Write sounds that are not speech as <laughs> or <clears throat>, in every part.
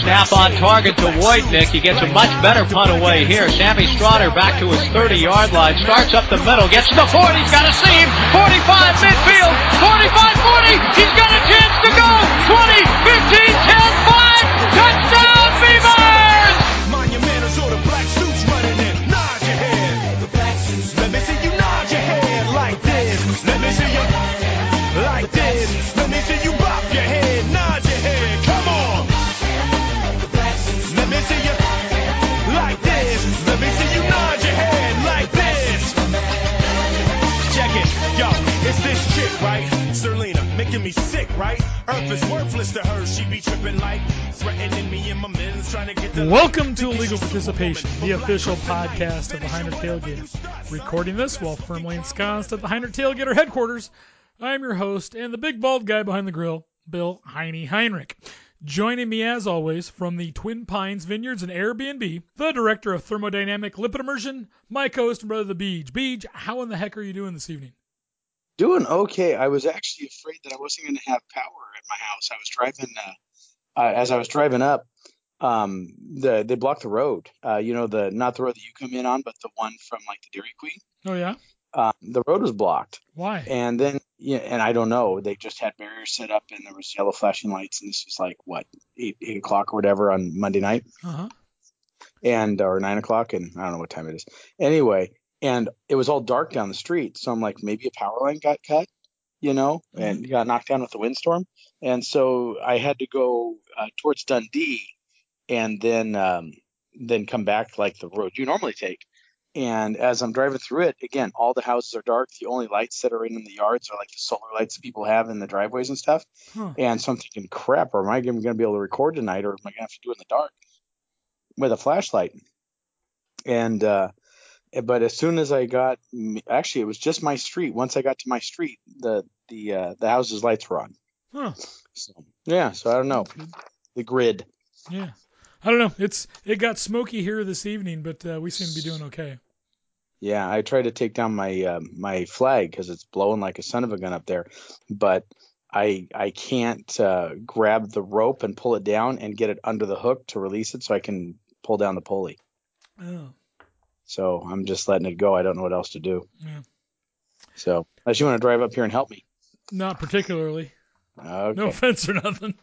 Snap on target to Wojtnik. He gets a much better punt away here. Sammy Stroughter back to his 30-yard line. Starts up the middle. Gets to the 40. He's got a seam. 45 midfield. 45-40. He's got a chance to go. 20, 15, 10, 5. Touchdown Beavers! Monumentals or the black suits running in. Nod your head. The black suits. Let me see you nod your head like this. Let me see you like this. Let me see you right? Serlina, making me sick, right? Earth is worthless to her. She be tripping like threatening me and my men's trying to get the Welcome to Illegal Participation, the official podcast of the Heinrich Tailgater. Recording this while firmly ensconced at the Heinrich Tailgater headquarters, I'm your host and the big bald guy behind the grill, Bill Heine Heinrich. Joining me as always from the Twin Pines Vineyards and Airbnb, the director of thermodynamic lipid immersion, my co-host and brother the Beej. Beej, how in the heck are you doing this evening? Doing okay. I was actually afraid that I wasn't going to have power at my house. I was driving, uh, uh, as I was driving up, um, the they blocked the road. Uh, you know, the not the road that you come in on, but the one from like the Dairy Queen. Oh yeah, Uh, the road was blocked, why? and then yeah, and I don't know. They just had barriers set up, and there was yellow flashing lights, and this was like what eight eight o'clock or whatever on Monday night. Uh huh. and or nine o'clock and I don't know what time it is. Anyway, and it was all dark down the street, so I'm like, maybe a power line got cut, you know, and got knocked down with the windstorm, and so I had to go uh, towards Dundee, and then um, then come back like the road you normally take. And as I'm driving through it, again, all the houses are dark. The only lights that are in the yards are like the solar lights that people have in the driveways and stuff. Huh. And so I'm thinking, crap, or am I going to be able to record tonight, or am I going to have to do it in the dark with a flashlight? And uh, but as soon as I got, actually, it was just my street. Once I got to my street, the the uh, the house's lights were on. Huh. So yeah, so I don't know the grid. Yeah. I don't know. It's it got smoky here this evening, but uh, we seem to be doing okay. Yeah, I tried to take down my uh, my flag because it's blowing like a son of a gun up there, but I I can't uh, grab the rope and pull it down and get it under the hook to release it so I can pull down the pulley. Oh. So I'm just letting it go. I don't know what else to do. Yeah. So unless you want to drive up here and help me. Not particularly. Okay. No offense or nothing.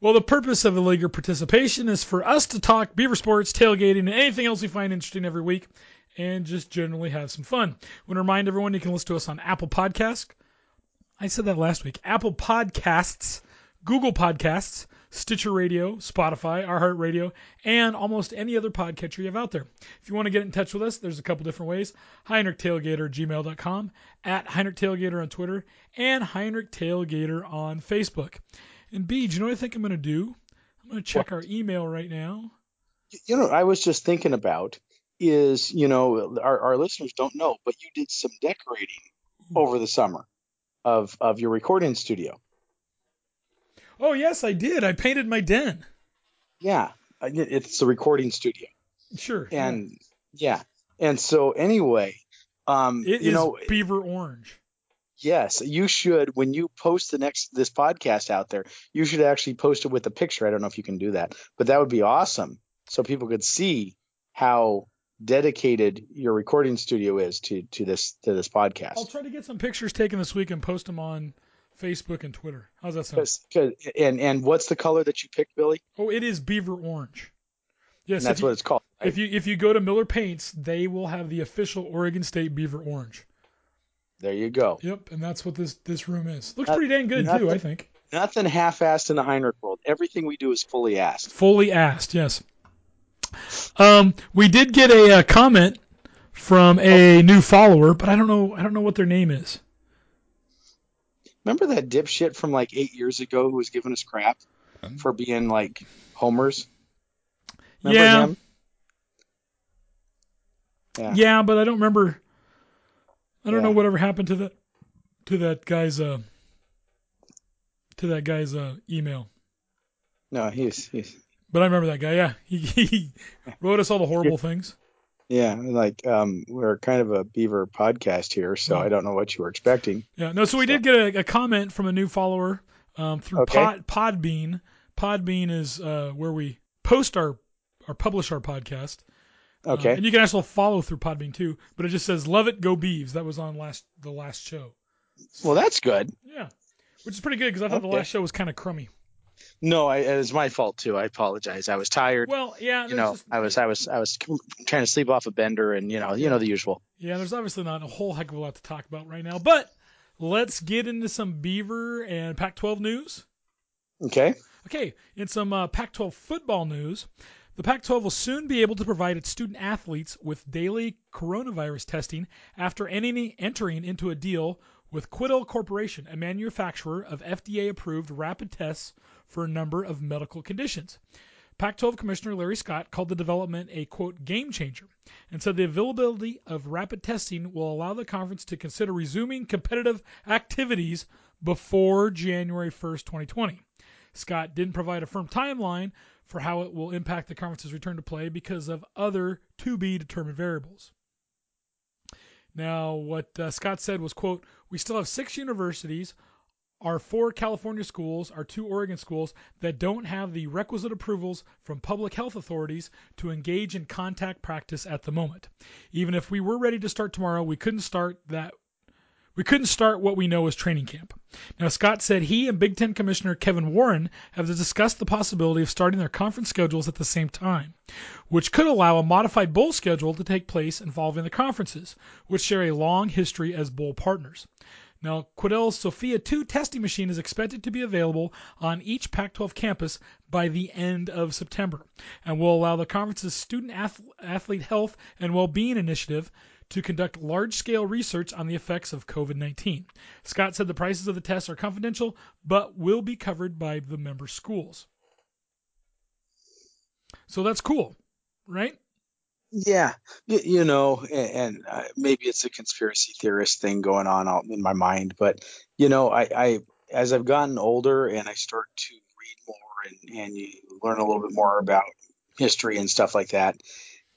Well, the purpose of the illegal participation is for us to talk beaver sports, tailgating, and anything else we find interesting every week, and just generally have some fun. I want to remind everyone you can listen to us on Apple Podcasts. I said that last week. Apple Podcasts, Google Podcasts, Stitcher Radio, Spotify, iHeartRadio, and almost any other podcatcher you have out there. If you want to get in touch with us, there's a couple different ways. HeinrichTailgater at gmail.com, at Heinrich Tailgater on Twitter, and HeinrichTailgater on Facebook. And B, do you know what I think I'm going to do? I'm going to check our email right now. You know, I was just thinking about is you know our, our listeners don't know, but you did some decorating hmm. over the summer of of your recording studio. Oh, yes, I did. I painted my den. Yeah, it's the recording studio, Sure. and yeah, and so anyway, um, It you is know, beaver orange. yes, you should when you post the next this podcast out there, you should actually post it with a picture. I don't know if you can do that, but that would be awesome, so people could see how dedicated your recording studio is to to this to this podcast. I'll try to get some pictures taken this week and post them on Facebook and Twitter. How's that sound? Cause, 'cause- and and what's the color that you picked, Billy? Oh, it is beaver orange. Yes, And that's you, what it's called. right? if you if you go to Miller Paints, they will have the official Oregon State beaver orange. there you go. Yep, and that's what this this room is. Looks Not- pretty dang good not too, I think. Nothing half-assed in the Heinrich world. Everything we do is fully asked. Fully asked, yes. Um, we did get a, uh comment from a new follower, but I don't know I don't know what their name is. Remember that dipshit from like eight years ago who was giving us crap for being like homers? Remember yeah, him? Yeah. yeah, but I don't remember. I don't know whatever happened to that to that guy's uh to that guy's uh email. No, he's he's But I remember that guy. Yeah, <laughs> he, he wrote us all the horrible things. Yeah, like um we're kind of a beaver podcast here, so Oh. I don't know what you were expecting. Yeah, no. So we did get a, a comment from a new follower um, through Okay. Pod, Podbean. Podbean is uh, where we post our or publish our podcast. Uh, Okay. and you can actually follow through Podbean too. But it just says "Love it, go Beavs." That was on last the last show. well, that's good. Yeah, which is pretty good because I thought the last show was kind of crummy. No, I, it was my fault too. I apologize. I was tired. Well, yeah, you know, just- I was I was I was trying to sleep off a bender, and you know, you know the usual. yeah, there's obviously not a whole heck of a lot to talk about right now. But let's get into some Beaver and Pac-12 news. Okay. Okay, in some uh, Pac 12 football news, the Pac 12 will soon be able to provide its student athletes with daily coronavirus testing after any, entering into a deal with Quidel Corporation, a manufacturer of FDA approved rapid tests for a number of medical conditions. Pac 12 Commissioner Larry Scott called the development a quote game changer and said the availability of rapid testing will allow the conference to consider resuming competitive activities before January 1st, 2020. Scott didn't provide a firm timeline for how it will impact the conference's return to play because of other to be determined variables. Now, what uh, Scott said was, quote, we still have six universities, our four California schools, our two Oregon schools that don't have the requisite approvals from public health authorities to engage in contact practice at the moment. Even if we were ready to start tomorrow, we couldn't start that we couldn't start what we know as training camp. Now, Scott said he and Big Ten Commissioner Kevin Warren have discussed the possibility of starting their conference schedules at the same time, which could allow a modified bowl schedule to take place involving the conferences, which share a long history as bowl partners. Now, Quidel's Sofia 2 testing machine is expected to be available on each Pac 12 campus by the end of September and will allow the conference's student ath- athlete health and well being initiative to conduct large scale research on the effects of COVID 19. Scott said the prices of the tests are confidential but will be covered by the member schools. So that's cool, right? Yeah, you, you know, and, and uh, maybe it's a conspiracy theorist thing going on out in my mind, but you know, I, I as I've gotten older and I start to read more and, and you learn a little bit more about history and stuff like that,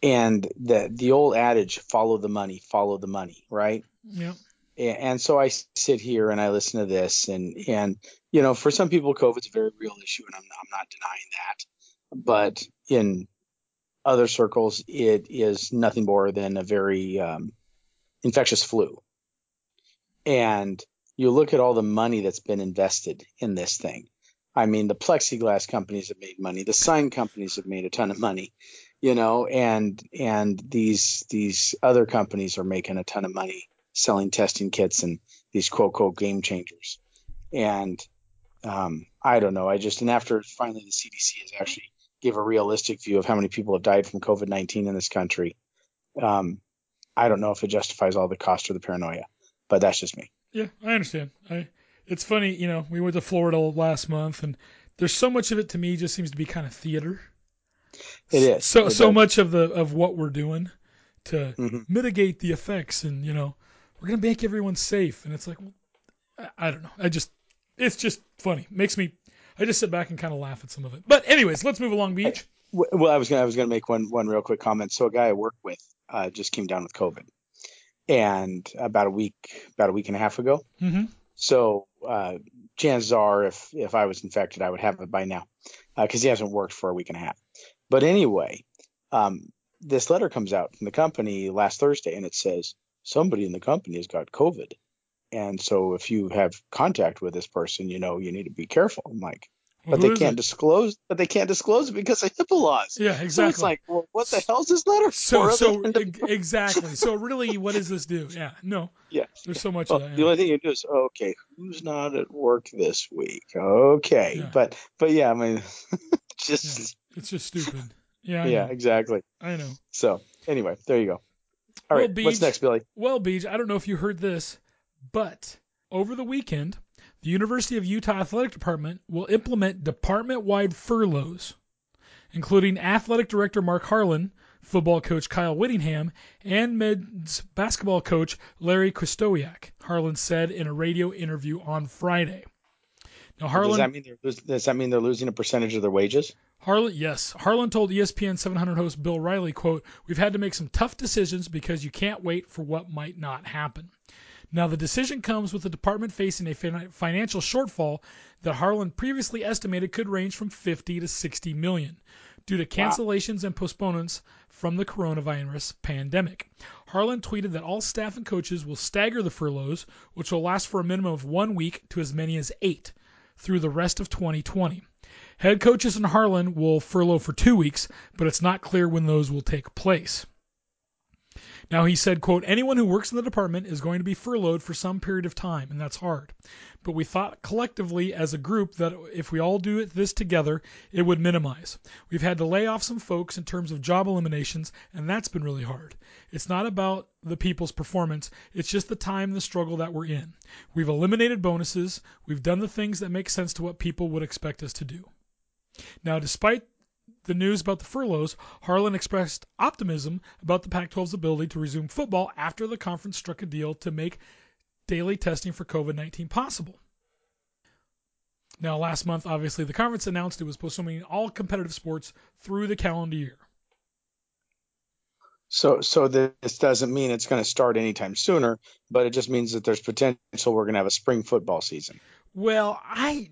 and the the old adage, follow the money, follow the money, right? Yeah. A- and so I sit here and I listen to this, and and you know, for some people, COVID's a very real issue, and I'm I'm not denying that, but in other circles, it is nothing more than a very um, infectious flu. And you look at all the money that's been invested in this thing. I mean, the plexiglass companies have made money, the sign companies have made a ton of money, you know, and and these these other companies are making a ton of money selling testing kits and these quote quote game changers. And um, I don't know. I just and after finally the CDC has actually give a realistic view of how many people have died from COVID 19 in this country. Um, I don't know if it justifies all the cost or the paranoia, but that's just me. Yeah, I understand. I it's funny, you know, we went to Florida last month and there's so much of it to me just seems to be kind of theater. It is. So It so does. much of the of what we're doing to Mhm. mitigate the effects and you know, we're going to make everyone safe and it's like well, I, I don't know. I just it's just funny. Makes me I just sit back and kind of laugh at some of it. But anyways, let's move along Beej. Well, I was gonna I was gonna make one one real quick comment. So a guy I work with uh, just came down with COVID, and about a week about a week and a half ago. Mhm. So uh, chances are, if if I was infected, I would have it by now, because he hasn't worked for a week and a half. But anyway, um, this letter comes out from the company last Thursday, and it says somebody in the company has got COVID, and so if you have contact with this person, you know you need to be careful. I'm like, Well, but they can't it? disclose. But they can't disclose it because of HIPAA laws. Yeah, So exactly. it's like, well, what the hell's this letter so for? so to- exactly. So really, what does this do? Yeah, no, <laughs> yeah. there's so much Well, of that. the only thing you do is okay, who's not at work this week? Okay, Yeah. but but yeah, I mean, <laughs> just It's just stupid. Yeah, I <laughs> yeah, know. exactly. I know. So anyway, there you go. All Well, right, what's next, Billy? Well, Beej, I don't know if you heard this, but over the weekend, the University of Utah Athletic Department will implement department-wide furloughs, including athletic director Mark Harlan, football coach Kyle Whittingham, and men's basketball coach Larry Krystkowiak, Harlan said in a radio interview on Friday. Now, Does Harlan, that mean they're losing, does that mean they're losing a percentage of their wages? Harlan, yes. Harlan told ESPN 700 host Bill Riley, quote, We've had to make some tough decisions because you can't wait for what might not happen. Now, the decision comes with the department facing a fin- financial shortfall that Harlan previously estimated could range from 50 to 60 million due to cancellations and postponements from the coronavirus pandemic. Harlan tweeted that all staff and coaches will stagger the furloughs, which will last for a minimum of one week to as many as eight through the rest of 2020. Head coaches in Harlan will furlough for two weeks, but it's not clear when those will take place. Now he said, quote, anyone who works in the department is going to be furloughed for some period of time, and that's hard. But we thought collectively as a group that if we all do this together, it would minimize. We've had to lay off some folks in terms of job eliminations, and that's been really hard. It's not about the people's performance, it's just the time and the struggle that we're in. We've eliminated bonuses, we've done the things that make sense to what people would expect us to do. Now, despite the news about the furloughs, Harlan expressed optimism about the Pac 12's ability to resume football after the conference struck a deal to make daily testing for COVID 19 possible. Now, last month, obviously, the conference announced it was postponing all competitive sports through the calendar year. So so this doesn't mean it's going to start anytime sooner, but it just means that there's potential we're going to have a spring football season. Well, I.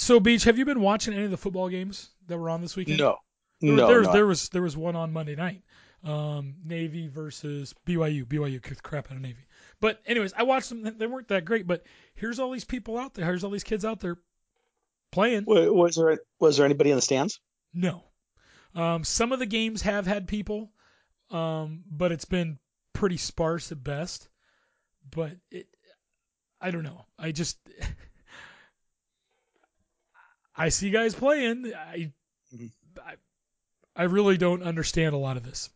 So, Beej, have you been watching any of the football games that were on this weekend? No, There, no, there, there was there was one on Monday night, um, Navy versus BYU. BYU kicked crap out of Navy. But anyways, I watched them. They weren't that great. But here's all these people out there. Here's all these kids out there playing. Was there was there anybody in the stands? No, um, some of the games have had people, um, but it's been pretty sparse at best. But it, I don't know. I just. I see guys playing. I. I, I really don't understand a lot of this.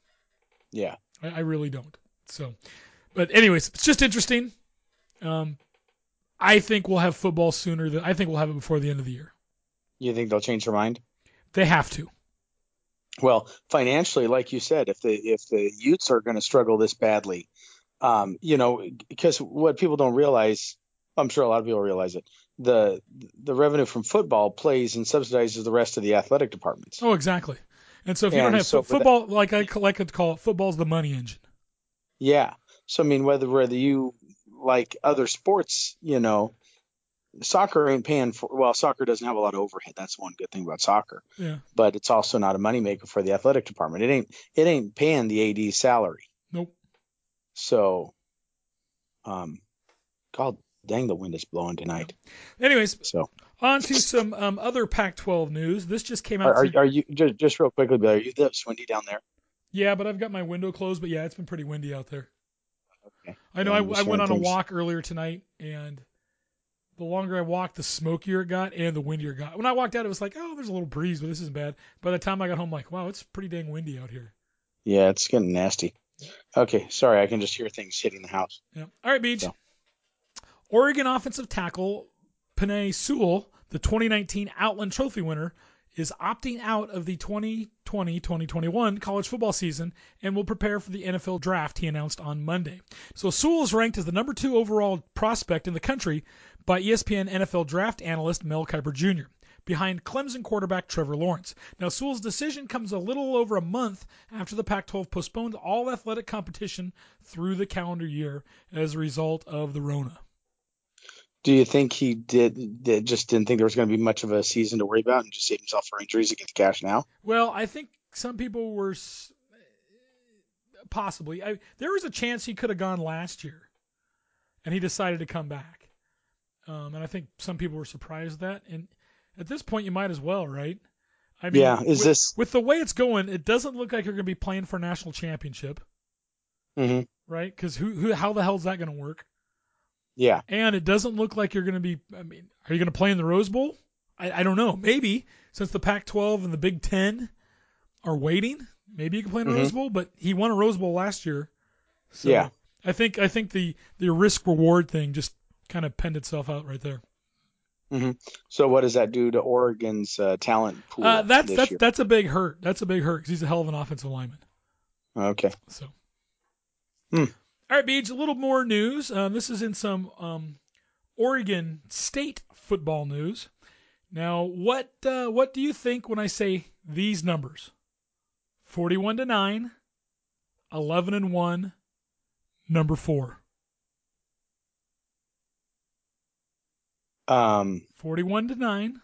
Yeah. I, I really don't. So, but anyways, it's just interesting. Um, I think we'll have football sooner than I think we'll have it before the end of the year. You think they'll change their mind? They have to. Well, financially, like you said, if the if the Utes are going to struggle this badly, um, you know, because what people don't realize, I'm sure a lot of people realize it, the the revenue from football plays and subsidizes the rest of the athletic departments. Oh, exactly. And so if you don't have so fo- with that- football, like I like to call it, football's the money engine. Yeah. So I mean, whether whether you like other sports, you know, soccer ain't paying for. Well, soccer doesn't have a lot of overhead. That's one good thing about soccer. Yeah. But it's also not a moneymaker for the athletic department. It ain't it ain't paying the AD's salary. Nope. So, um, God dang, the wind is blowing tonight. Anyways, So, on to some um, other Pac-12 news. This just came out. are, to- are you just just real quickly? Are you this windy down there? yeah, but I've got my window closed. But yeah, it's been pretty windy out there. Okay. I know. Yeah, I, I'm I went on a walk earlier tonight, and the longer I walked, the smokier it got and the windier it got. When I walked out, it was like, oh, there's a little breeze, but this isn't bad. By the time I got home, like, wow, it's pretty dang windy out here. Yeah, it's getting nasty. Okay, sorry, I can just hear things hitting the house. Yeah. All right, Beej. So. Oregon offensive tackle Penei Sewell, the 2019 Outland Trophy winner, is opting out of the 2020-2021 college football season and will prepare for the NFL draft he announced on Monday. So Sewell is ranked as the number two overall prospect in the country by ESPN NFL draft analyst Mel Kiper Jr. Behind Clemson quarterback Trevor Lawrence. Now, Sewell's decision comes a little over a month after the Pac 12 postponed all athletic competition through the calendar year as a result of the Rona. Do you think he did, did just didn't think there was going to be much of a season to worry about and just save himself for injuries to get the cash now? Well, I think some people were possibly. I, there was a chance he could have gone last year, and he decided to come back. Um, and I think some people were surprised at that. And at this point, you might as well, right? I mean, Yeah, is with, this- with the way it's going? It doesn't look like you're going to be playing for a national championship, hmm right? Because who, who, how the hell is that going to work? Yeah. And it doesn't look like you're going to be. I mean, are you going to play in the Rose Bowl? I, I don't know. Maybe since the Pac-12 and the Big Ten are waiting, maybe you can play in a Mhm. Rose Bowl. But he won a Rose Bowl last year. So Yeah. I think I think the the risk reward thing just kind of penned itself out right there. So what does that do to Oregon's uh, talent pool Uh, that's that's year? that's a big hurt. That's a big hurt because he's a hell of an offensive lineman. Okay. So, Hmm. All right, Beej. A little more news. Um, this is in some um, Oregon State football news. Now, what uh, what do you think when I say these numbers? Forty-one to nine, 11 and one, number four. Um, Forty-one to nine,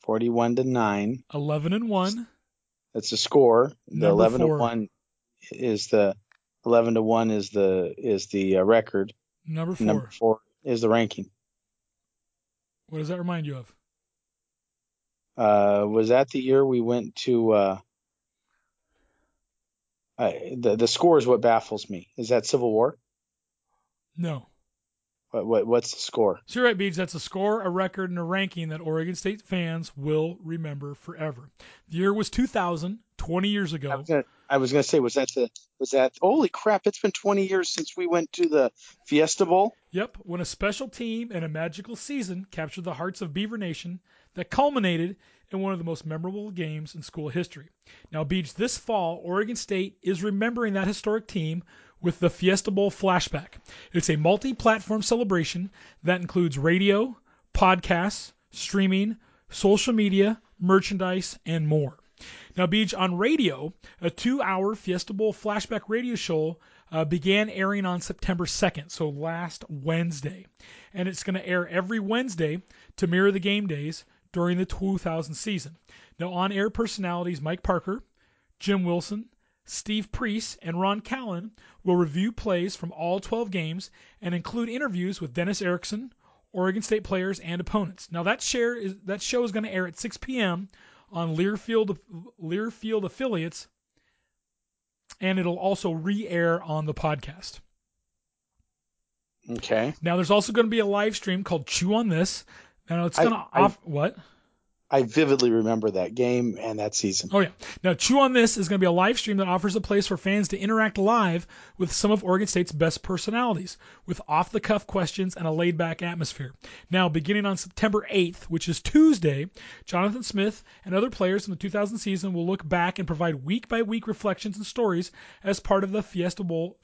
41 to 9. 11 and one, That's the score. The Number 11 four. to 1 is the 11 to 1 is the is the uh, record. number four. Number 4 is the ranking. What does that remind you of? Uh, was that the year we went to uh, I the the score is what baffles me. Is that Civil War? No. What, what what's the score? So you're right, Beej. That's a score, a record, and a ranking that Oregon State fans will remember forever. The year was 2000, 20 years I ago. was gonna, I was gonna say was that the was that holy crap? It's been 20 years since we went to the Fiesta Bowl. Yep, when a special team and a magical season captured the hearts of Beaver Nation that culminated in one of the most memorable games in school history. Now, Beej, this fall, Oregon State is remembering that historic team with the Fiesta Bowl flashback. It's a multi platform celebration that includes radio, podcasts, streaming, social media, merchandise, and more. Now, Beej, on radio, a two hour Fiesta Bowl flashback radio show uh, began airing on September 2nd, so last Wednesday. And it's going to air every Wednesday to mirror the game days during the 2000 season. Now, on air personalities Mike Parker, Jim Wilson, Steve Priest, and Ron Callan will review plays from all 12 games and include interviews with Dennis Erickson, Oregon State players, and opponents. Now, that, share is, that show is going to air at 6 p.m. on Learfield, Learfield affiliates, and it'll also re air on the podcast. Okay. Now, there's also going to be a live stream called Chew on This. Now, it's going to off. What? I vividly remember that game and that season. Oh yeah. Now Chew on This is going to be a live stream that offers a place for fans to interact live with some of Oregon State's best personalities, with off-the-cuff questions and a laid-back atmosphere. Now, beginning on September 8th, which is Tuesday, Jonathan Smith and other players from the 2000 season will look back and provide week-by-week reflections and stories as part of the Fiesta Bowl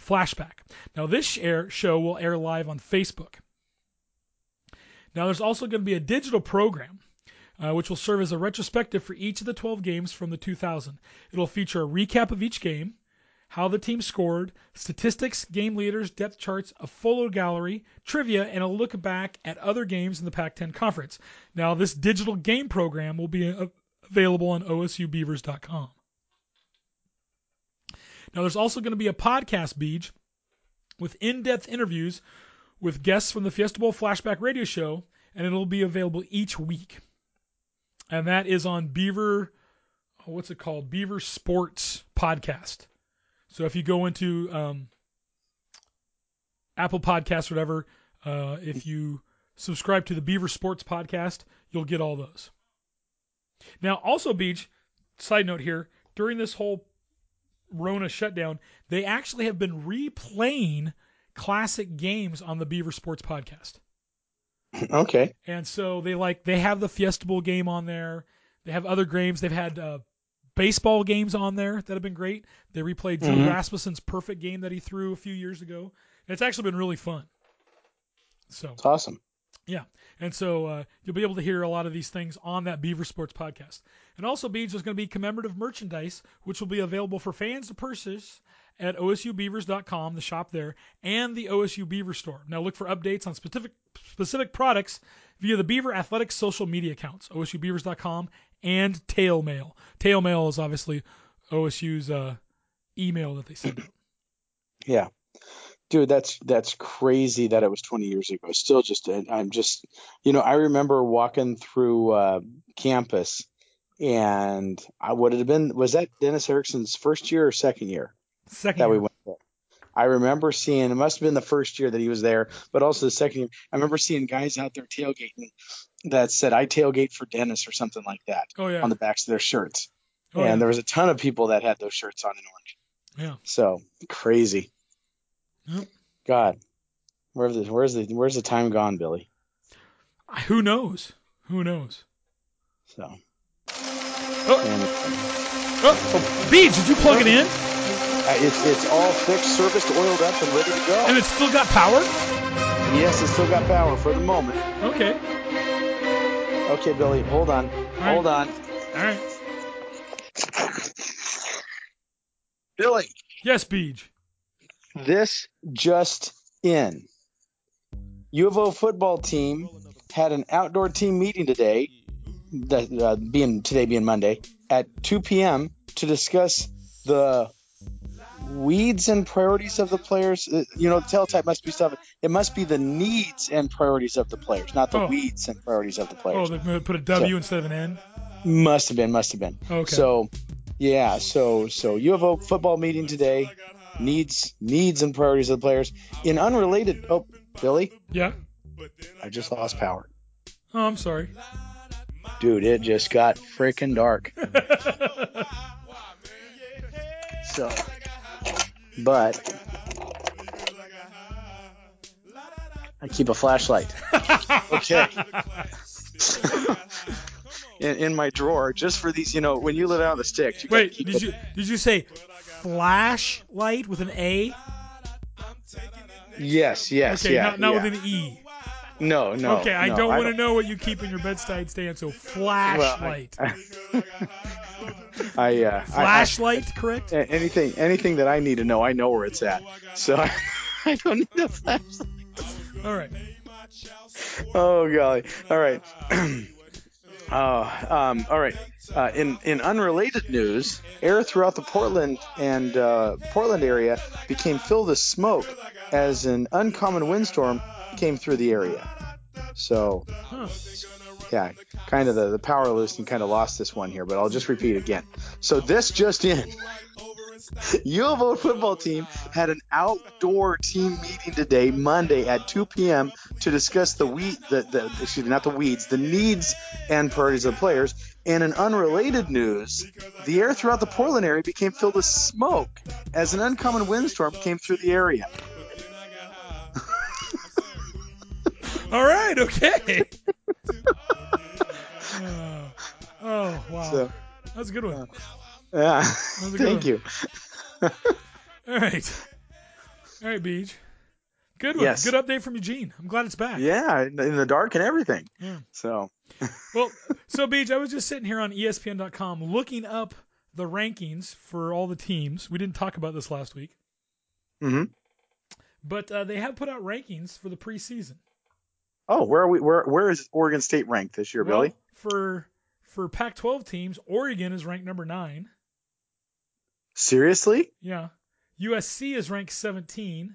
flashback. Now, this air show will air live on Facebook. Now, there's also going to be a digital program uh, which will serve as a retrospective for each of the 12 games from the 2000. It'll feature a recap of each game, how the team scored, statistics, game leaders, depth charts, a photo gallery, trivia, and a look back at other games in the Pac-10 conference. Now, this digital game program will be uh, available on OSUBeavers.com. Now, there's also going to be a podcast, Beej, with in-depth interviews with guests from the Fiesta Bowl Flashback Radio Show, and it'll be available each week and that is on Beaver. oh, What's it called? Beaver Sports Podcast. So if you go into um, Apple Podcasts, or whatever, uh, if you subscribe to the Beaver Sports Podcast, you'll get all those. Now, also, Beej. Side note here: during this whole Rona shutdown, they actually have been replaying classic games on the Beaver Sports Podcast. Okay. And so they like they have the Fiesta Bowl game on there. They have other games. They've had uh, baseball games on there that have been great. They replayed Drew Mhm. Rasmussen's perfect game that he threw a few years ago. It's actually been really fun. So It's awesome. yeah, and so uh, you'll be able to hear a lot of these things on that Beaver Sports podcast. And also, Beej, there's going to be commemorative merchandise, which will be available for fans to purchase at OSUBeavers.com, the shop there, and the OSU Beaver store. Now look for updates on specific specific products via the Beaver Athletics social media accounts, OSUBeavers.com and Tailmail. Tailmail is obviously OSU's uh, email that they send out. <clears throat> Yeah. dude, that's that's crazy that it was 20 years ago. Still, just I'm just, you know, I remember walking through uh, campus, and I would have been was that Dennis Erickson's first year or second year Second that we went there. I remember seeing it must have been the first year that he was there, but also the second year. I remember seeing guys out there tailgating that said "I tailgate for Dennis" or something like that Oh yeah. on the backs of their shirts, oh, and yeah. there was a ton of people that had those shirts on in orange. Yeah. So crazy. Yep. God, where's the where's the where's the time gone, Billy? Who knows? Who knows? So. Oh. And Oh, oh, Beej, did you plug it in? Uh, it's it's all fixed, serviced, oiled up, and ready to go. And it's still got power? yes, it's still got power for the moment. Okay. Okay, Billy, hold on, right. hold on, All right. Billy. Yes, Beej. This just in. U of O football team had an outdoor team meeting today, that uh, being today being Monday, at 2 p.m. to discuss the weeds and priorities of the players. Uh, You know, the teletype must be stuff. It must be the needs and priorities of the players, not the Oh. weeds and priorities of the Oh, players. they put a W So- instead of an N? Must have been, must have been. Okay. So, yeah, so so U of O football meeting today. Needs needs and priorities of the players. In unrelated, oh, Billy, Yeah. I just lost power, Oh, I'm sorry. dude. It just got freaking dark. <laughs> So, but I keep a flashlight. <laughs> Okay. <laughs> in, in my drawer, just for these, you know, when you live out on the sticks. You gotta Wait, did it- you did you say flashlight with an A? Yes, yes, Okay, yeah. not, not yeah. with an E. No, no. okay, I no, don't want to know what you keep in your bedside stand, so flashlight. I, <laughs> uh, I- I- flashlight, correct? anything, anything that I need to know, I know where it's at. So I, <laughs> I don't need a flashlight. All right. Oh golly! All right. <clears throat> Oh, um, all right. Uh, in in unrelated news, air throughout the Portland and uh, Portland area became filled with smoke as an uncommon windstorm came through the area. So, Huh. Yeah, kind of the, the power loosening kind of lost this one here, but I'll just repeat again. So this just in. U of O football team had an outdoor team meeting today, Monday at 2 p.m. to discuss the weed, the, the excuse me, not the weeds, the needs and priorities of the players. And in unrelated news, the air throughout the Portland area became filled with smoke as an uncommon windstorm came through the area. All right. Okay. oh, <laughs> oh, wow. So, That's a good one. yeah, good thank one. you. <laughs> All right. All right, Beej. Good one. Yes. Good update from Eugene. I'm glad it's back. Yeah, in the dark and everything. Yeah. So, <laughs> Well, so Beach, I was just sitting here on ESPN.com looking up the rankings for all the teams. We didn't talk about this last week, Mm-hmm. but uh, they have put out rankings for the preseason. Oh, where are we? Where where is Oregon State ranked this year, Well, Billy? for for Pac-12 teams, Oregon is ranked number nine. Seriously? Yeah. USC is ranked 17.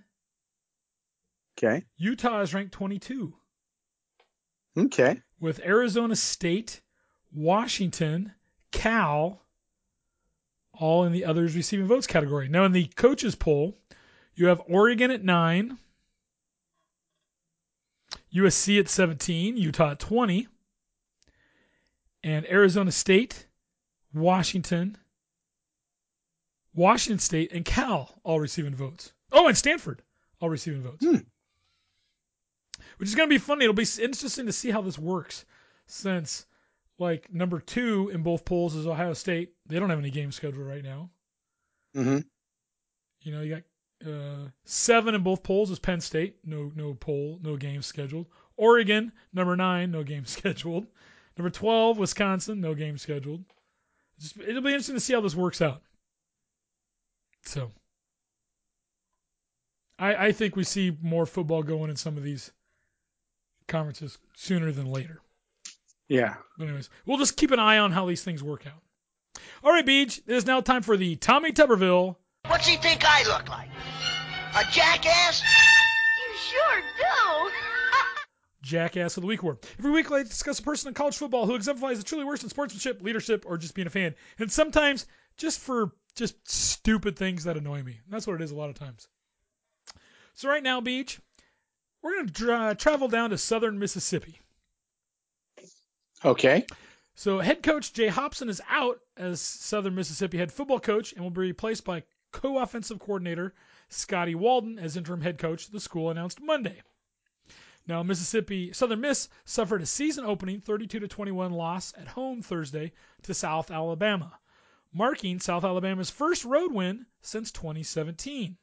Okay. Utah is ranked 22. Okay. with Arizona State, Washington, Cal, all in the others receiving votes category. Now in the coaches poll, you have Oregon at 9, USC at 17, Utah at 20, and Arizona State, Washington, Washington State, and Cal all receiving votes. Oh, and Stanford all receiving votes. Hmm. Which is going to be funny. It'll be interesting to see how this works since, like, number two in both polls is Ohio State. They don't have any games scheduled right now. hmm You know, you got uh, seven in both polls is Penn State. No, no poll, no games scheduled. Oregon, number nine, no games <laughs> scheduled. Number 12, Wisconsin, no games scheduled. Just, it'll be interesting to see how this works out. So, I, I think we see more football going in some of these conferences sooner than later. Yeah. But anyways, we'll just keep an eye on how these things work out. All right, Beej, it is now time for the Tommy Tuberville What's he think I look like? A jackass? You sure do. <laughs> Jackass of the Week Award. Every week, I discuss a person in college football who exemplifies the truly worst in sportsmanship, leadership, or just being a fan. And sometimes just for just stupid things that annoy me. That's what it is a lot of times. So right now, Beej, we're going to dra- travel down to southern Mississippi. Okay. So head coach Jay Hopson is out as Southern Mississippi head football coach and will be replaced by co-offensive coordinator Scotty Walden as interim head coach. The school announced Monday. Now Mississippi Southern Miss suffered a season-opening 32 to 21 loss at home Thursday to South Alabama, marking South Alabama's first road win since 2017.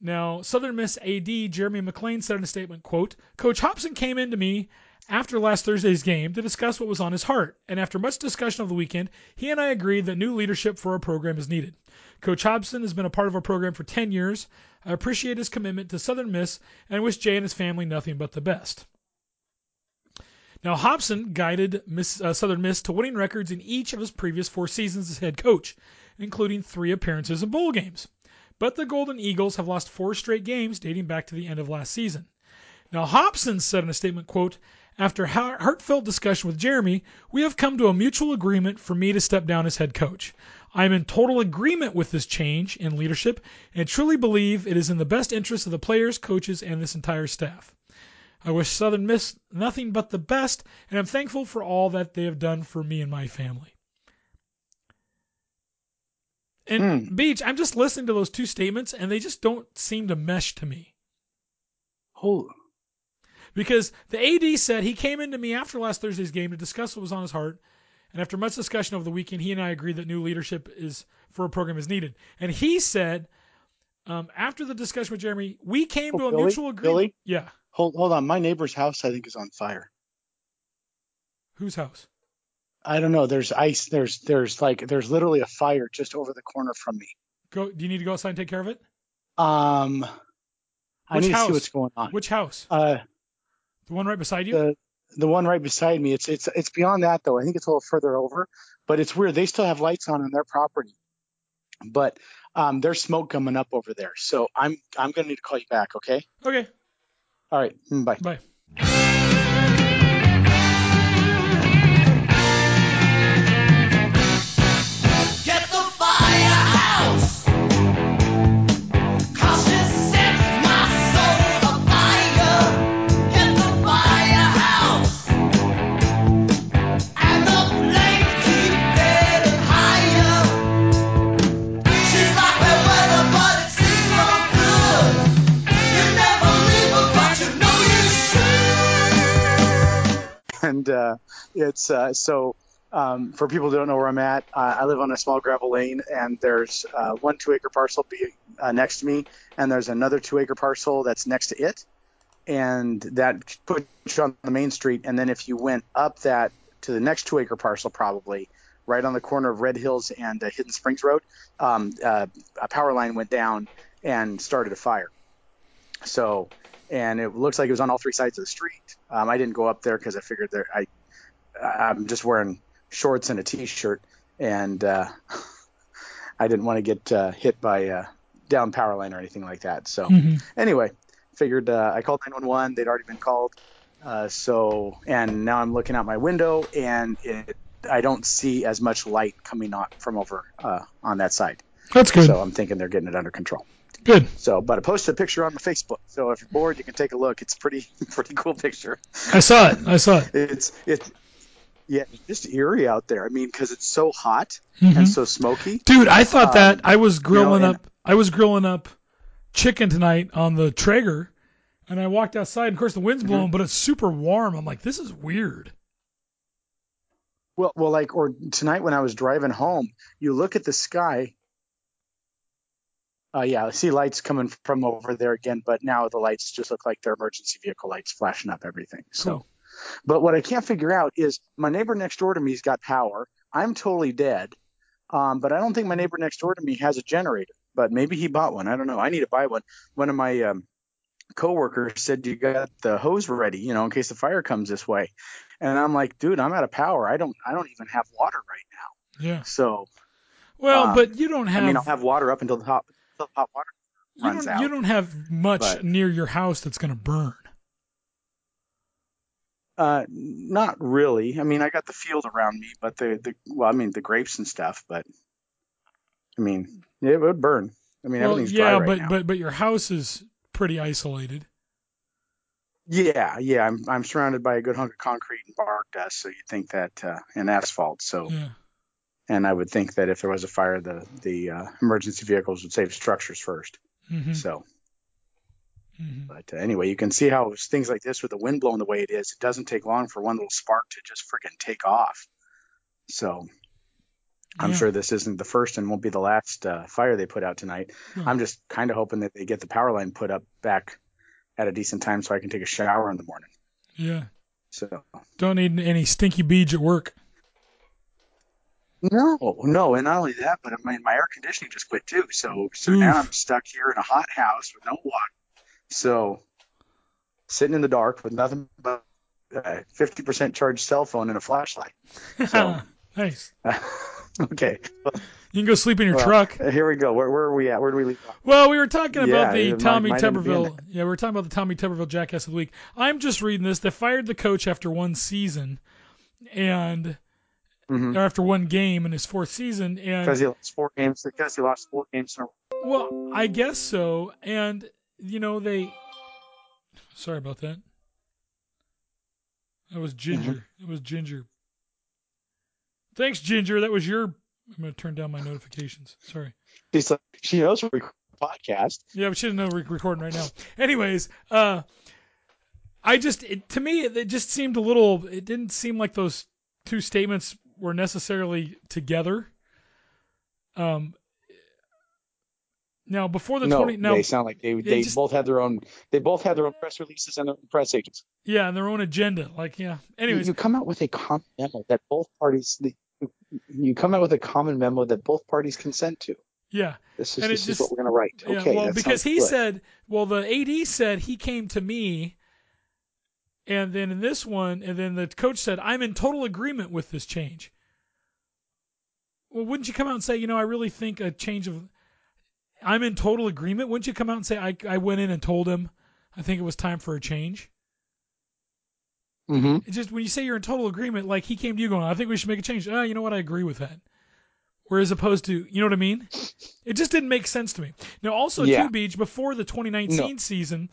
Now, Southern Miss AD Jeremy McClain said in a statement, quote, Coach Hopson came in to me after last Thursday's game to discuss what was on his heart, and after much discussion of the weekend, he and I agreed that new leadership for our program is needed. Coach Hopson has been a part of our program for 10 years. I appreciate his commitment to Southern Miss and wish Jay and his family nothing but the best. Now, Hopson guided Miss, uh, Southern Miss to winning records in each of his previous four seasons as head coach, including three appearances in bowl games. But the Golden Eagles have lost four straight games dating back to the end of last season. Now, Hopson said in a statement, quote, after heartfelt discussion with Jeremy, we have come to a mutual agreement for me to step down as head coach. I am in total agreement with this change in leadership and truly believe it is in the best interest of the players, coaches, and this entire staff. I wish Southern Miss nothing but the best, and I'm thankful for all that they have done for me and my family. And Hmm. Beej, I'm just listening to those two statements, and they just don't seem to mesh to me. Oh, Because the AD said he came into me after last Thursday's game to discuss what was on his heart, and after much discussion over the weekend, he and I agreed that new leadership is for a program is needed. And he said, um, after the discussion with Jeremy, we came Oh, to a Billy? mutual agreement. Billy? Yeah. hold hold on. My neighbor's house, I think, is on fire. Whose house? I don't know. There's ice. There's there's like there's literally a fire just over the corner from me. Go. Do you need to go outside and take care of it? Um, I Which need to house? see what's going on. Which house? Uh, The one right beside you? the the one right beside me. It's it's it's beyond that though. I think it's a little further over, but it's weird. They still have lights on on their property, but um, there's smoke coming up over there. So I'm I'm gonna need to call you back. Okay. okay. All right. Mm, Bye. Bye. And uh, it's uh, so um, for people who don't know where I'm at, uh, I live on a small gravel lane, and there's uh, one two acre parcel be, uh, next to me, and there's another two acre parcel that's next to it, and that puts you on the main street, and then if you went up that to the next two acre parcel, probably right on the corner of Red Hills and uh, Hidden Springs Road, um, uh, a power line went down and started a fire. So, and it looks like it was on all three sides of the street. Um, I didn't go up there because I figured there I I'm just wearing shorts and a t-shirt, and uh, <laughs> I didn't want to get uh, hit by a down power line or anything like that. So Mhm. anyway, figured uh, I called 911. They'd already been called. Uh, so and now I'm looking out my window and it, I don't see as much light coming on from over uh, on that side. That's good. So I'm thinking they're getting it under control. Good. So, but I posted a picture on the Facebook. So if you're bored, you can take a look. It's pretty, <laughs> pretty cool picture. I saw it. I saw it. It's it's yeah, it's just eerie out there. I mean, because it's so hot Mhm. and so smoky. Dude, I thought Um, that I was grilling and- up. I was grilling up chicken tonight on the Traeger, and I walked outside. And Of course, the wind's Mm-hmm. blowing, but it's super warm. I'm like, this is weird. Well, well, like or tonight when I was driving home, you look at the sky. Uh, yeah, I see lights coming from over there again, but now the lights just look like they're emergency vehicle lights flashing up everything. So, Cool. but what I can't figure out is my neighbor next door to me's got power. I'm totally dead. Um, but I don't think my neighbor next door to me has a generator. But maybe he bought one. I don't know. I need to buy one. One of my um, coworkers said you got the hose ready, you know, in case the fire comes this way. And I'm like, dude, I'm out of power. I don't. I don't even have water right now. Yeah. So Well, Um, but you don't have. I mean, I'll have water up until the top, until hot water. You runs don't, out. you don't have much But- near your house that's going to burn. Uh, not really. I mean, I got the field around me, but the the well, I mean the grapes and stuff, but I mean it would burn. I mean well, everything's yeah, dry right but now. but but your house is pretty isolated. yeah, yeah, I'm I'm surrounded by a good hunk of concrete and bark dust, so you think that uh, and asphalt. So Yeah. And I would think that if there was a fire, the the uh, emergency vehicles would save structures first. hmm So, hmm but uh, anyway, you can see how things like this with the wind blowing the way it is, it doesn't take long for one little spark to just freaking take off. So. I'm Yeah. sure this isn't the first and won't be the last uh, fire they put out tonight. Hmm. I'm just kind of hoping that they get the power line put up back at a decent time so I can take a shower in the morning. Yeah. So Don't need any stinky beads at work. No, no, and not only that, but I mean, my air conditioning just quit too. So so Oof. now I'm stuck here in a hot house with no water. So sitting in the dark with nothing but a 50% charged cell phone and a flashlight. <laughs> So- nice. <laughs> okay, You can go sleep in your well, truck. Uh, here we go. Where, where are we at? Where do we leave off? Well, we were talking Yeah, about the it might- Tommy might being Tuberville. Yeah, we were talking about the Tommy Tuberville Jackass of the Week. I'm just reading this. They fired the coach after one season, and Mhm. after one game in his fourth season, and Because he lost four games. Because he lost four games in a row. Well, I guess so. And you know they. Sorry about that. That was Ginger. Mm-hmm. That was Ginger. Thanks, Ginger. That was your. I'm gonna turn down my notifications. Sorry. She's like, she knows we record a podcast. Yeah, we should know we're recording right now. Anyways, uh, I just it, to me it, it just seemed a little. It didn't seem like those two statements were necessarily together. Um. Now before the no, twenty now they sound like they they just- both had their own. They both had their own press releases and their own press agents. Yeah, and their own agenda. Like, yeah. You, Anyways, you come out with a common memo that both parties. You come out with a common memo that both parties consent to. yeah. This is this just- is what we're gonna write. yeah Okay. well, because he good. said, well, the AD said he came to me, and then in this one, and then the coach said, I'm in total agreement with this change. Well, wouldn't you come out and say, you know, I really think a change of, I'm in total agreement? Wouldn't you come out and say, I, I went in and told him, I think it was time for a change? Mm-hmm. It's just when you say you're in total agreement, like he came to you going, I think we should make a change. Ah, you know what? I agree with that. Whereas opposed to, you know what I mean? It just didn't make sense to me. Now, also, Yeah. too, Beej, before the 2019 season,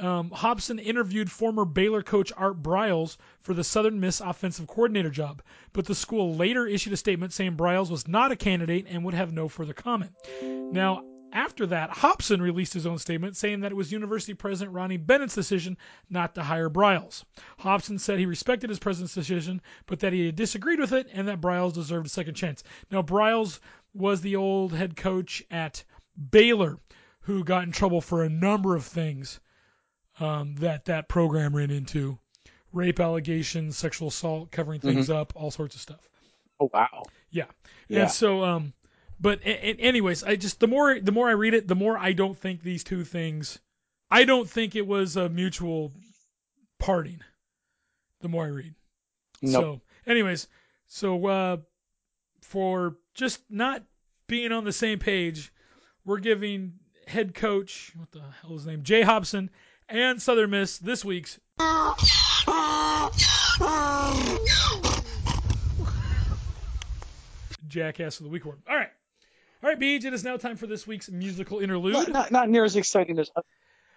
um, Hopson interviewed former Baylor coach Art Briles for the Southern Miss offensive coordinator job, but the school later issued a statement saying Briles was not a candidate and would have no further comment. Now, after that, Hopson released his own statement saying that it was University President Rodney Bennett's decision not to hire Briles. Hopson said he respected his president's decision, but that he disagreed with it and that Briles deserved a second chance. Now, Briles was the old head coach at Baylor who got in trouble for a number of things um, that that program ran into rape allegations, sexual assault, covering things up, all sorts of stuff. Oh wow. Yeah. Yeah. And so, um, but anyways, I just the more the more I read it, the more I don't think these two things. I don't think it was a mutual parting. The more I read. Nope. So, anyways, so uh, for just not being on the same page, we're giving head coach what the hell is his name Jay Hopson and Southern Miss this week's Jackass of the Week award. All right. All right, Beej, it is now time for this week's musical interlude. Not, not, not near as exciting as. Uh,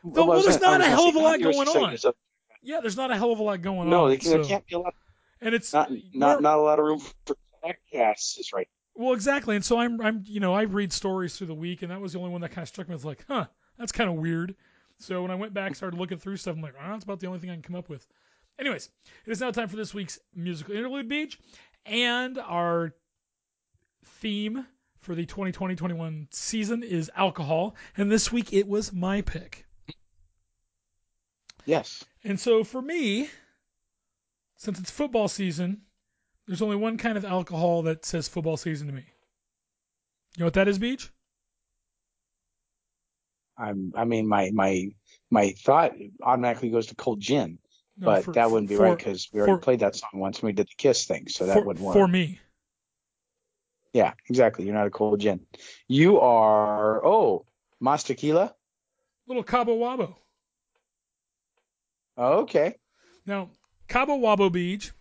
well, I was there's not a hell of a lot not near as going on. Yeah, there's not a hell of a lot going No, on. there, there so- can't be a lot. and it's Not not not a lot of room for jackasses right. Well, exactly. And so I'm, I'm, you know, I read stories through the week, and that was the only one that kind of struck me as like, huh, that's kind of weird. So when I went back, started looking through stuff, I'm like, ah, oh, that's about the only thing I can come up with. Anyways, it is now time for this week's musical interlude Beej, and our theme for the 2020-21 season is alcohol, and this week it was my pick. Yes. And so for me, since it's football season, there's only one kind of alcohol that says football season to me. You know what that is, Beej? I'm. I mean, my my my thought automatically goes to cold gin, No, but for- that wouldn't be for- right because we already for- played that song once when we did the Kiss thing, so that wouldn't work. for me. Yeah, exactly. You're not a cold gin. You are. Oh, Mas Tequila. Little Cabo Wabo. Okay. Now, Cabo Wabo Beej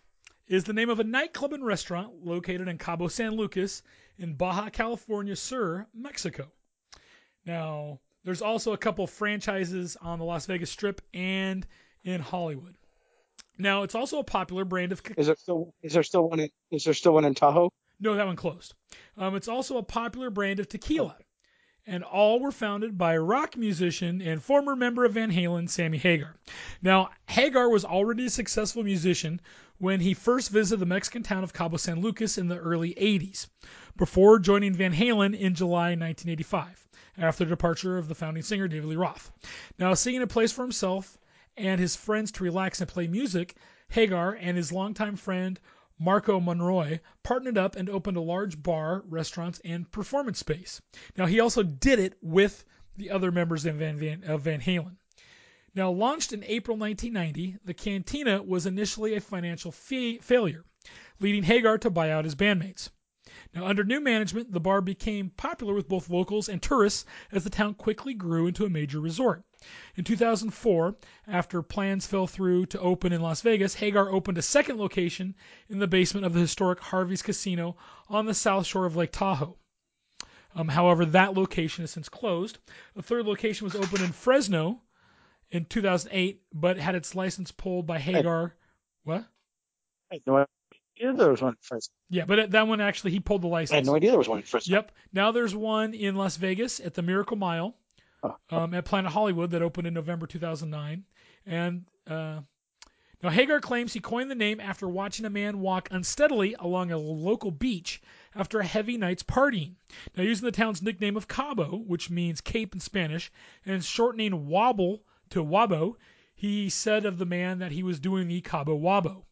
is the name of a nightclub and restaurant located in Cabo San Lucas in Baja California Sur, Mexico. Now, there's also a couple franchises on the Las Vegas Strip and in Hollywood. Now, it's also a popular brand of Is there still is there still one in is there still one in Tahoe? no, that one closed. Um, it's also a popular brand of tequila, and all were founded by rock musician and former member of Van Halen, Sammy Hagar. Now, Hagar was already a successful musician when he first visited the Mexican town of Cabo San Lucas in the early 80s, before joining Van Halen in July 1985, after the departure of the founding singer David Lee Roth. Now, seeking a place for himself and his friends to relax and play music, Hagar and his longtime friend Marco Monroy partnered up and opened a large bar, restaurants, and performance space. Now, he also did it with the other members of Van, Van, of Van Halen. Now, launched in April 1990, the Cantina was initially a financial fa- failure, leading Hagar to buy out his bandmates. Now, under new management, the bar became popular with both locals and tourists as the town quickly grew into a major resort. In 2004, after plans fell through to open in Las Vegas, Hagar opened a second location in the basement of the historic Harvey's Casino on the south shore of Lake Tahoe. Um, however, that location has since closed. A third location was opened in Fresno in 2008, but had its license pulled by Hagar. What? No idea there was one in Fresno. Yeah, but that one actually he pulled the license. I had no idea there was one in Fresno. Yep. Now there's one in Las Vegas at the Miracle Mile, Oh, um, at Planet Hollywood that opened in November 2009. And uh, now Hagar claims he coined the name after watching a man walk unsteadily along a local beach after a heavy night's partying. Now using the town's nickname of Cabo, which means Cape in Spanish, and shortening Wobble to Wabo, he said of the man that he was doing the Cabo Wabo.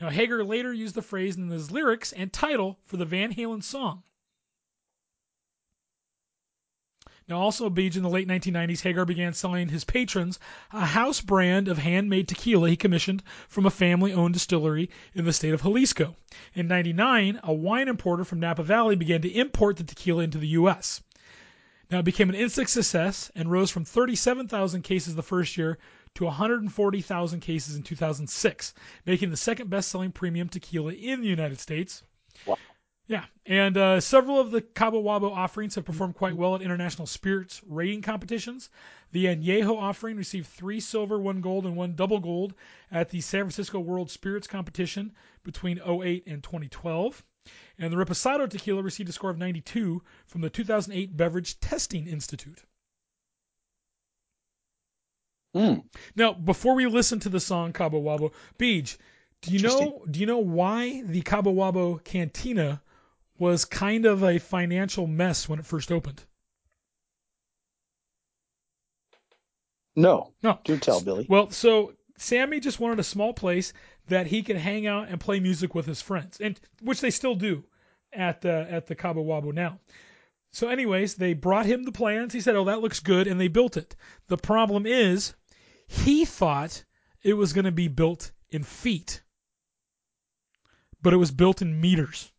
Now Hagar later used the phrase in his lyrics and title for the Van Halen song. Now, also Beej in the late 1990s, Hagar began selling his patrons a house brand of handmade tequila he commissioned from a family-owned distillery in the state of Jalisco. In 99, a wine importer from Napa Valley began to import the tequila into the U.S. Now, it became an instant success and rose from 37,000 cases the first year to 140,000 cases in 2006, making the second best-selling premium tequila in the United States. Wow. Yeah, and uh, several of the Cabo Wabo offerings have performed quite well at international spirits rating competitions. The Añejo offering received three silver, one gold, and one double gold at the San Francisco World Spirits Competition between 08 and 2012. And the Reposado tequila received a score of 92 from the 2008 Beverage Testing Institute. Mm. Now, before we listen to the song Cabo Wabo, Beej, do you know do you know why the Cabo Wabo Cantina was kind of a financial mess when it first opened? No. No. Do tell, Billy. Well, so Sammy just wanted a small place that he could hang out and play music with his friends, and which they still do at the at the Cabo Wabo now. So, anyways, they brought him the plans. He said, "Oh, that looks good," and they built it. The problem is, he thought it was going to be built in feet, but it was built in meters.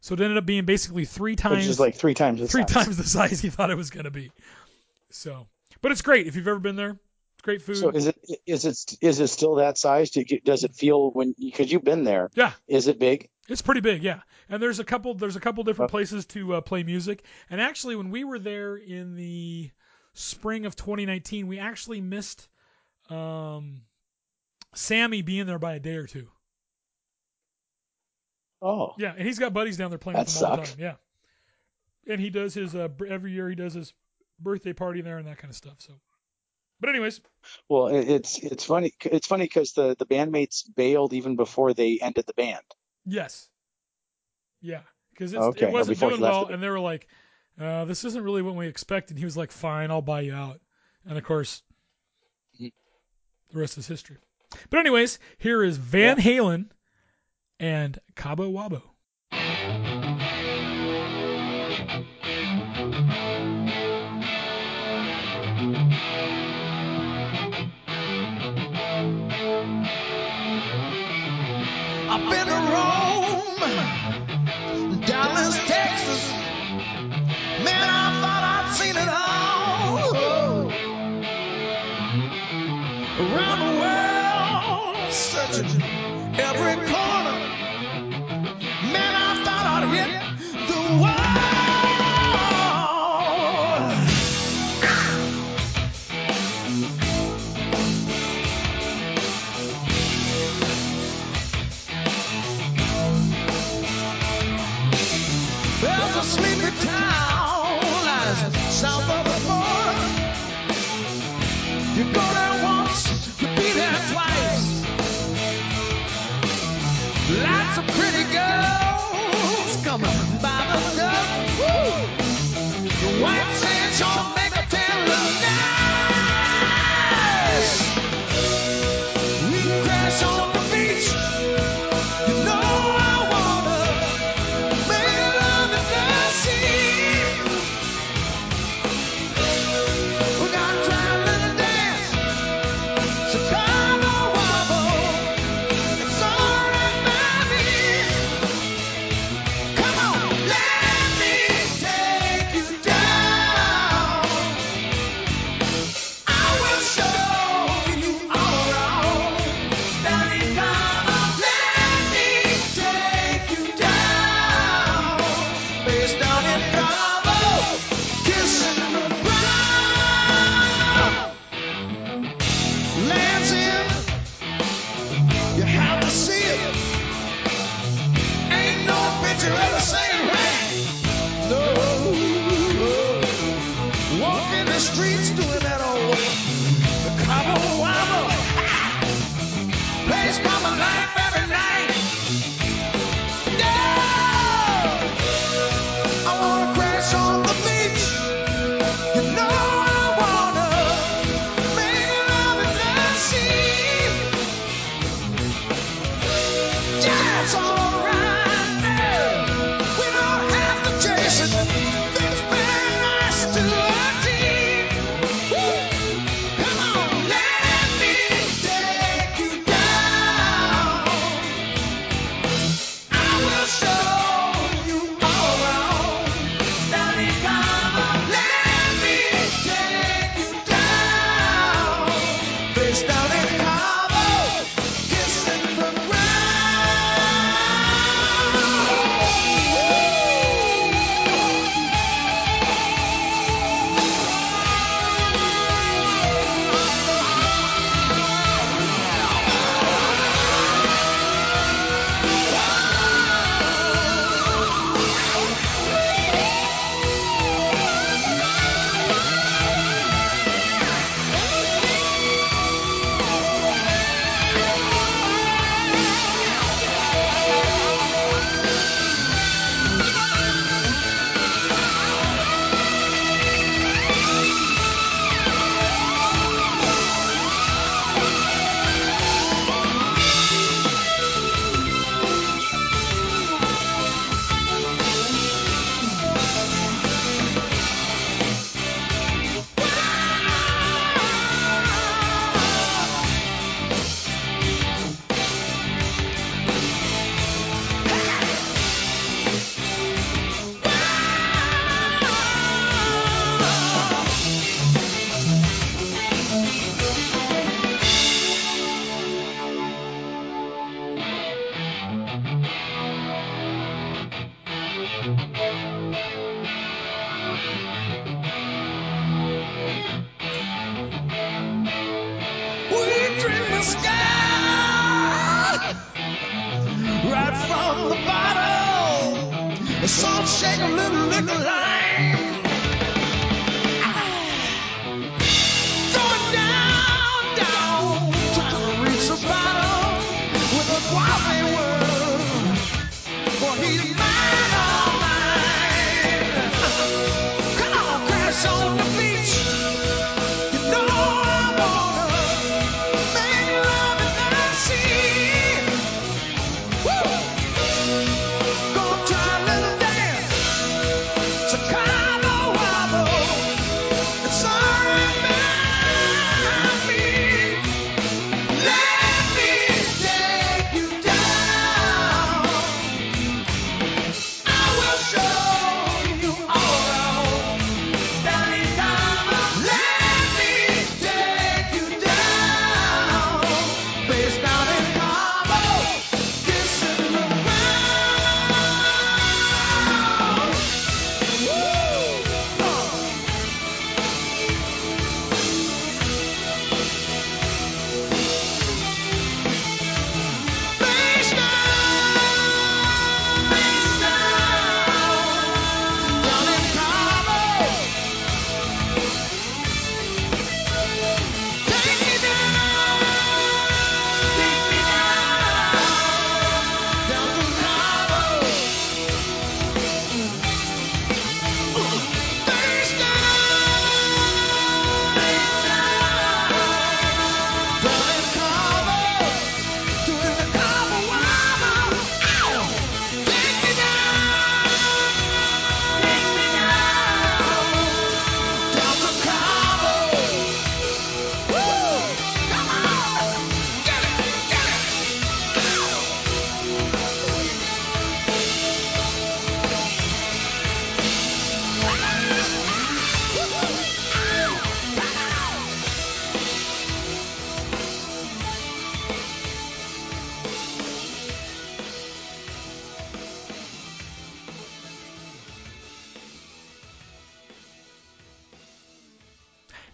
So it ended up being basically three times Which is like three times the three size. times the size he thought it was going to be. So, but it's great if you've ever been there. It's great food. So is it is it is it still that size? Do you, does it feel when because you've been there? yeah, Is it big? it's pretty big. Yeah, and there's a couple there's a couple different places to uh, play music. And actually, when we were there in the spring of 2019, we actually missed um, Sammy being there by a day or two. Oh, Yeah, and he's got buddies down there playing That with him all the time. Yeah, and he does his uh, every year he does his birthday party there and that kind of stuff. So, but anyways, well, it's it's funny. It's funny because the the bandmates bailed even before they ended the band. Yes. Yeah, because Okay, it wasn't doing well, the- and they were like, uh, "This isn't really what we expected." He was like, "Fine, I'll buy you out," and of course, the rest is history. But anyways, here is Van Halen and Cabo Wabo. Every call. White sands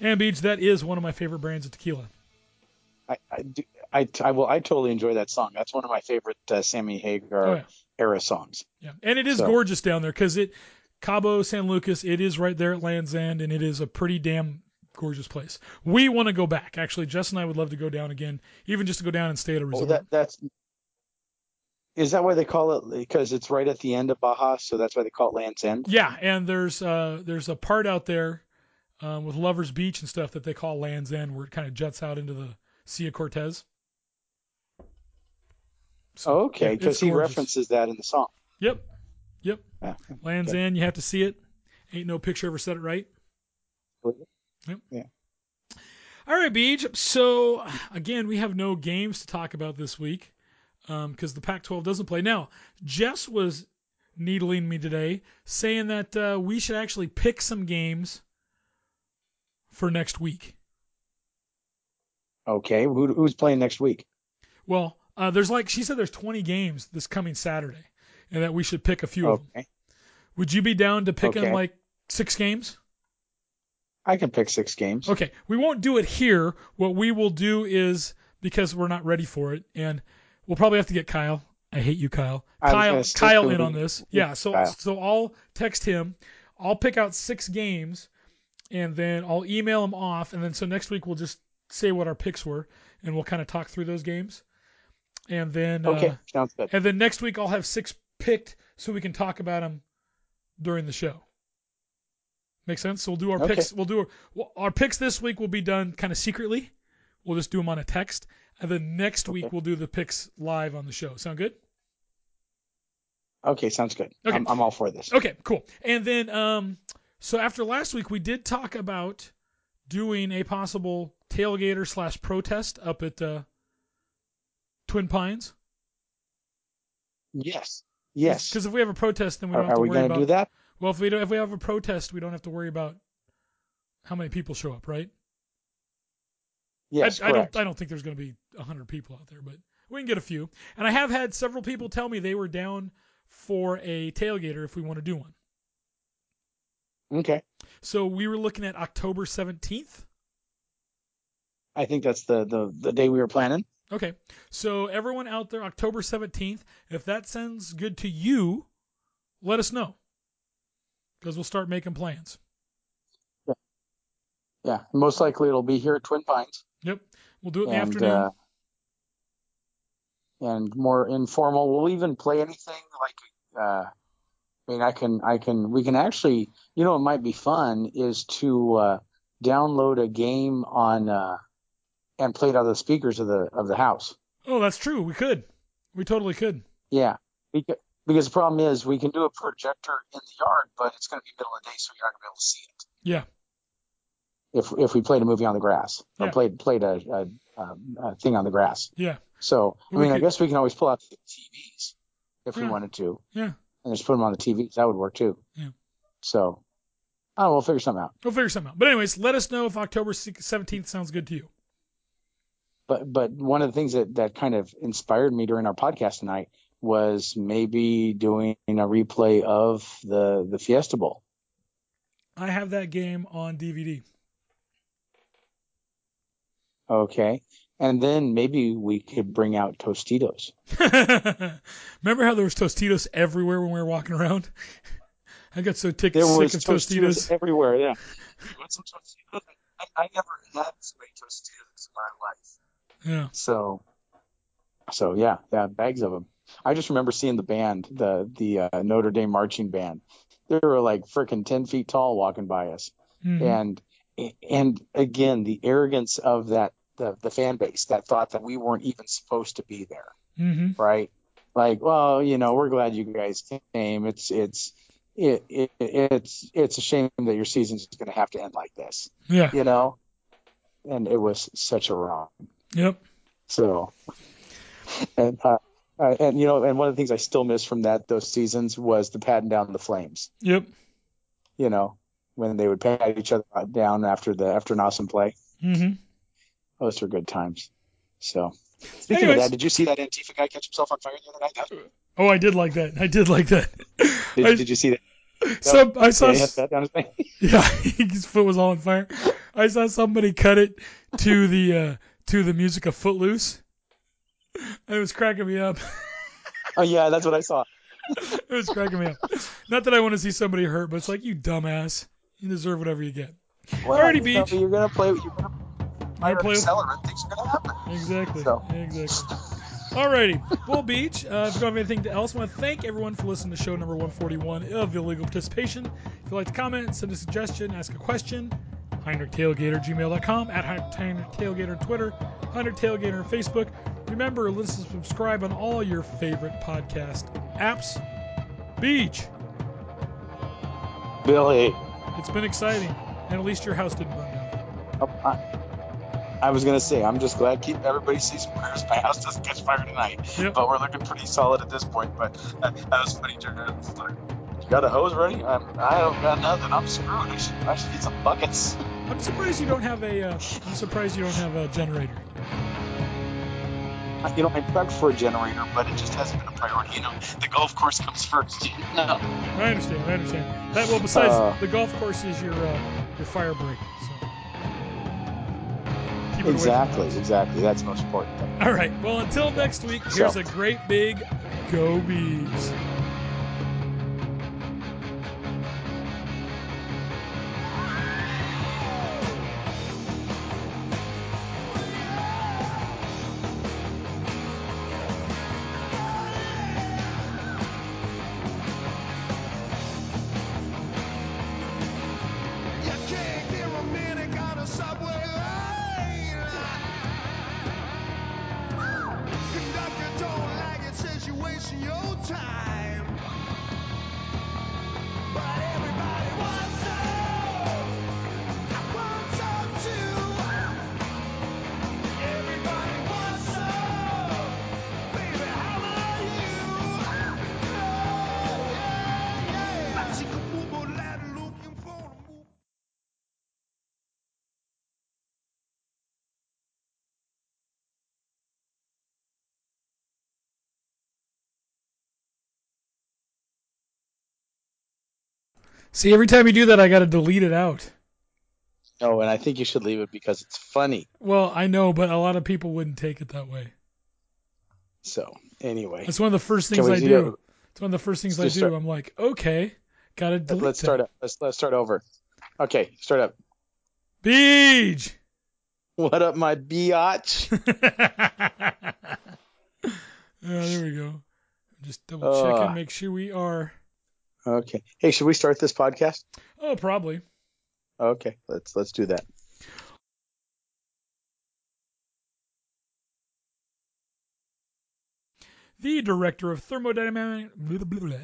And Beej, that is one of my favorite brands of tequila. I, I, do, I, I will. I totally enjoy that song. That's one of my favorite uh, Sammy Hagar Oh, yeah. era songs. Yeah, and it is So- gorgeous down there because it Cabo San Lucas. It is right there at Land's End, and it is a pretty damn gorgeous place. We want to go back. Actually, Jess and I would love to go down again, even just to go down and stay at a Oh, resort. that that's. Is that why they call it? Because it's right at the end of Baja, so that's why they call it Land's End. yeah, and there's uh there's a part out there um, with Lovers Beach and stuff that they call Land's End, where it kind of juts out into the Sea of Cortez. So, Oh, okay, because he gorgeous. references that in the song. Yep, yep. Yeah. Land's Okay. End, you have to see it. Ain't no picture ever said it right. Yep. Yeah. All right, Beej. So again, we have no games to talk about this week because the Pac-12 doesn't play. Now, Jess was needling me today, saying that uh, we should actually pick some games for next week. Okay, who, who's playing next week? Well, uh, there's like she said, there's 20 games this coming Saturday, and that we should pick a few of them. Would you be down to picking Okay. like six games? I can pick six games. Okay, we won't do it here. What we will do is because we're not ready for it, and we'll probably have to get Kyle. I hate you, Kyle. Kyle, Kyle in on this. Yeah, so Kyle. so I'll text him. I'll pick out six games, and then I'll email them off, and then so next week we'll just say what our picks were, and we'll kind of talk through those games, and then Okay, uh, sounds good. and then next week I'll have six picked so we can talk about them during the show. Make sense? So we'll do our Okay. picks. We'll do our, well, our picks this week will be done kind of secretly. We'll just do them on a text, and then next week we'll do the picks live on the show. Sound good? Okay, sounds good. Okay. I'm, I'm all for this. Okay, cool. And then, um, so after last week, we did talk about doing a possible tailgater slash protest up at uh, Twin Pines. Yes, yes. Because if we have a protest, then we don't have are to we worry going to about. do that? Well, if we don't, if we have a protest, we don't have to worry about how many people show up, right? Yes, I, I don't. I don't think there's going to be hundred people out there, but we can get a few. And I have had several people tell me they were down for a tailgater if we want to do one. Okay, So we were looking at October 17th. I think that's the, the the day we were planning. Okay. So everyone out there, October 17th, if that sounds good to you, let us know. Because we'll start making plans. Yeah, yeah. most likely it'll be here at Twin Pines. Yep. We'll do it in the afternoon. uh, and more informal. We'll even play anything like. Uh, I mean, I can, I can, we can actually, you know, it might be fun is to uh, download a game on uh, and play it out of the speakers of the of the house. oh, that's true. We could. We totally could. Yeah, because because the problem is we can do a projector in the yard, but it's going to be middle of the day, so you're not going to be able to see it. Yeah. If if we played a movie on the grass or Yeah. played played a, a, a, thing on the grass. Yeah. So I We mean, I guess we can always pull out the TVs if we wanted to, Yeah. And just put them on the TVs. That would work too. Yeah. So, I. We'll figure something out. We'll figure something out. But anyways, let us know if October 17th sounds good to you. But but one of the things that that kind of inspired me during our podcast tonight was maybe doing a replay of the the Fiesta Bowl. I have that game on DVD. Okay. And then maybe we could bring out Tostitos. <laughs> Remember how there was Tostitos everywhere when we were walking around? I got so tick, sick of Tostitos, Tostitos. everywhere. Yeah. Want some Tostitos? I, I never had so many Tostitos in my life. Yeah. So, so yeah, yeah, bags of them. I just remember seeing the band, the the uh, Notre Dame marching band. They were like freaking ten feet tall walking by us, Mhm. and and again the arrogance of that the the fan base that thought that we weren't even supposed to be there, Mhm. right? Like, well, you know, we're glad you guys came. It's it's it, it it's it's a shame that your season's going to have to end like this, Yeah. you know. And it was such a wrong. Yep. So, and uh, uh, and you know, and one of the things I still miss from that those seasons was the patting down the flames. Yep. You know, when they would pat each other down after the after an awesome play. hmm Those were good times. So, speaking Anyways. of that, did you see that Antifa guy catch himself on fire the other night? That- Oh, I did like that. I did like that. Did, I, did you see that? so I saw. Yeah, his thing. <laughs> Yeah, his foot was all on fire. I saw somebody cut it to the uh, to the music of Footloose. It was cracking me up. Oh yeah, that's what I saw. <laughs> it was cracking me up. Not that I want to see somebody hurt, but it's like you dumbass. You deserve whatever you get. Well, Alrighty, Beej. you're gonna play. You're gonna You're play with- accelerant. Things are gonna happen. Exactly. So. Exactly. Alrighty. Well, Beej, uh, if you don't have anything else, I want to thank everyone for listening to show number 141 of Illegal Participation. If you'd like to comment, send a suggestion, ask a question, HeinrichTailgater, gmail.com, at Heinrich Tailgater on Twitter, Heinrich Tailgater on Facebook. Remember, listen and subscribe on all your favorite podcast apps. Beej, Billy, it's been exciting, and at least your house didn't burn down. oh, I, I was gonna say I'm just glad keep everybody sees prayers. My house doesn't catch fire tonight, Yep. but we're looking pretty solid at this point. But uh, that was funny. Like, You got a hose ready? I'm, I don't got nothing. I'm screwed. I should, I should get some buckets. <laughs> I'm surprised you don't have a. Uh, I'm surprised you don't have a generator. You know, I prepped for a generator, but it just hasn't been a priority. You know, the golf course comes first. <laughs> No. I understand. I understand. That well, besides Uh, the golf course is your uh, your fire break. So Exactly, exactly. That's the most important thing. All right. Well, until next week. Here's So- a great big go bees. See, every time you do that, I got to delete it out. Oh, and I think you should leave it because it's funny. Well, I know, but a lot of people wouldn't take it that way. So, anyway, That's one of the first things I do do. It's one of the first things I do. start- I'm like, okay, gotta delete let's start that. up. Let's let's start over. Okay, start up. Beej. What up, my biatch? <laughs> yeah, there we go. Just double Uh. and make sure we are. Okay. Hey, should we start this podcast? Oh, probably. Okay, let's let's do that. The director of thermodynamic, blah, blah, blah,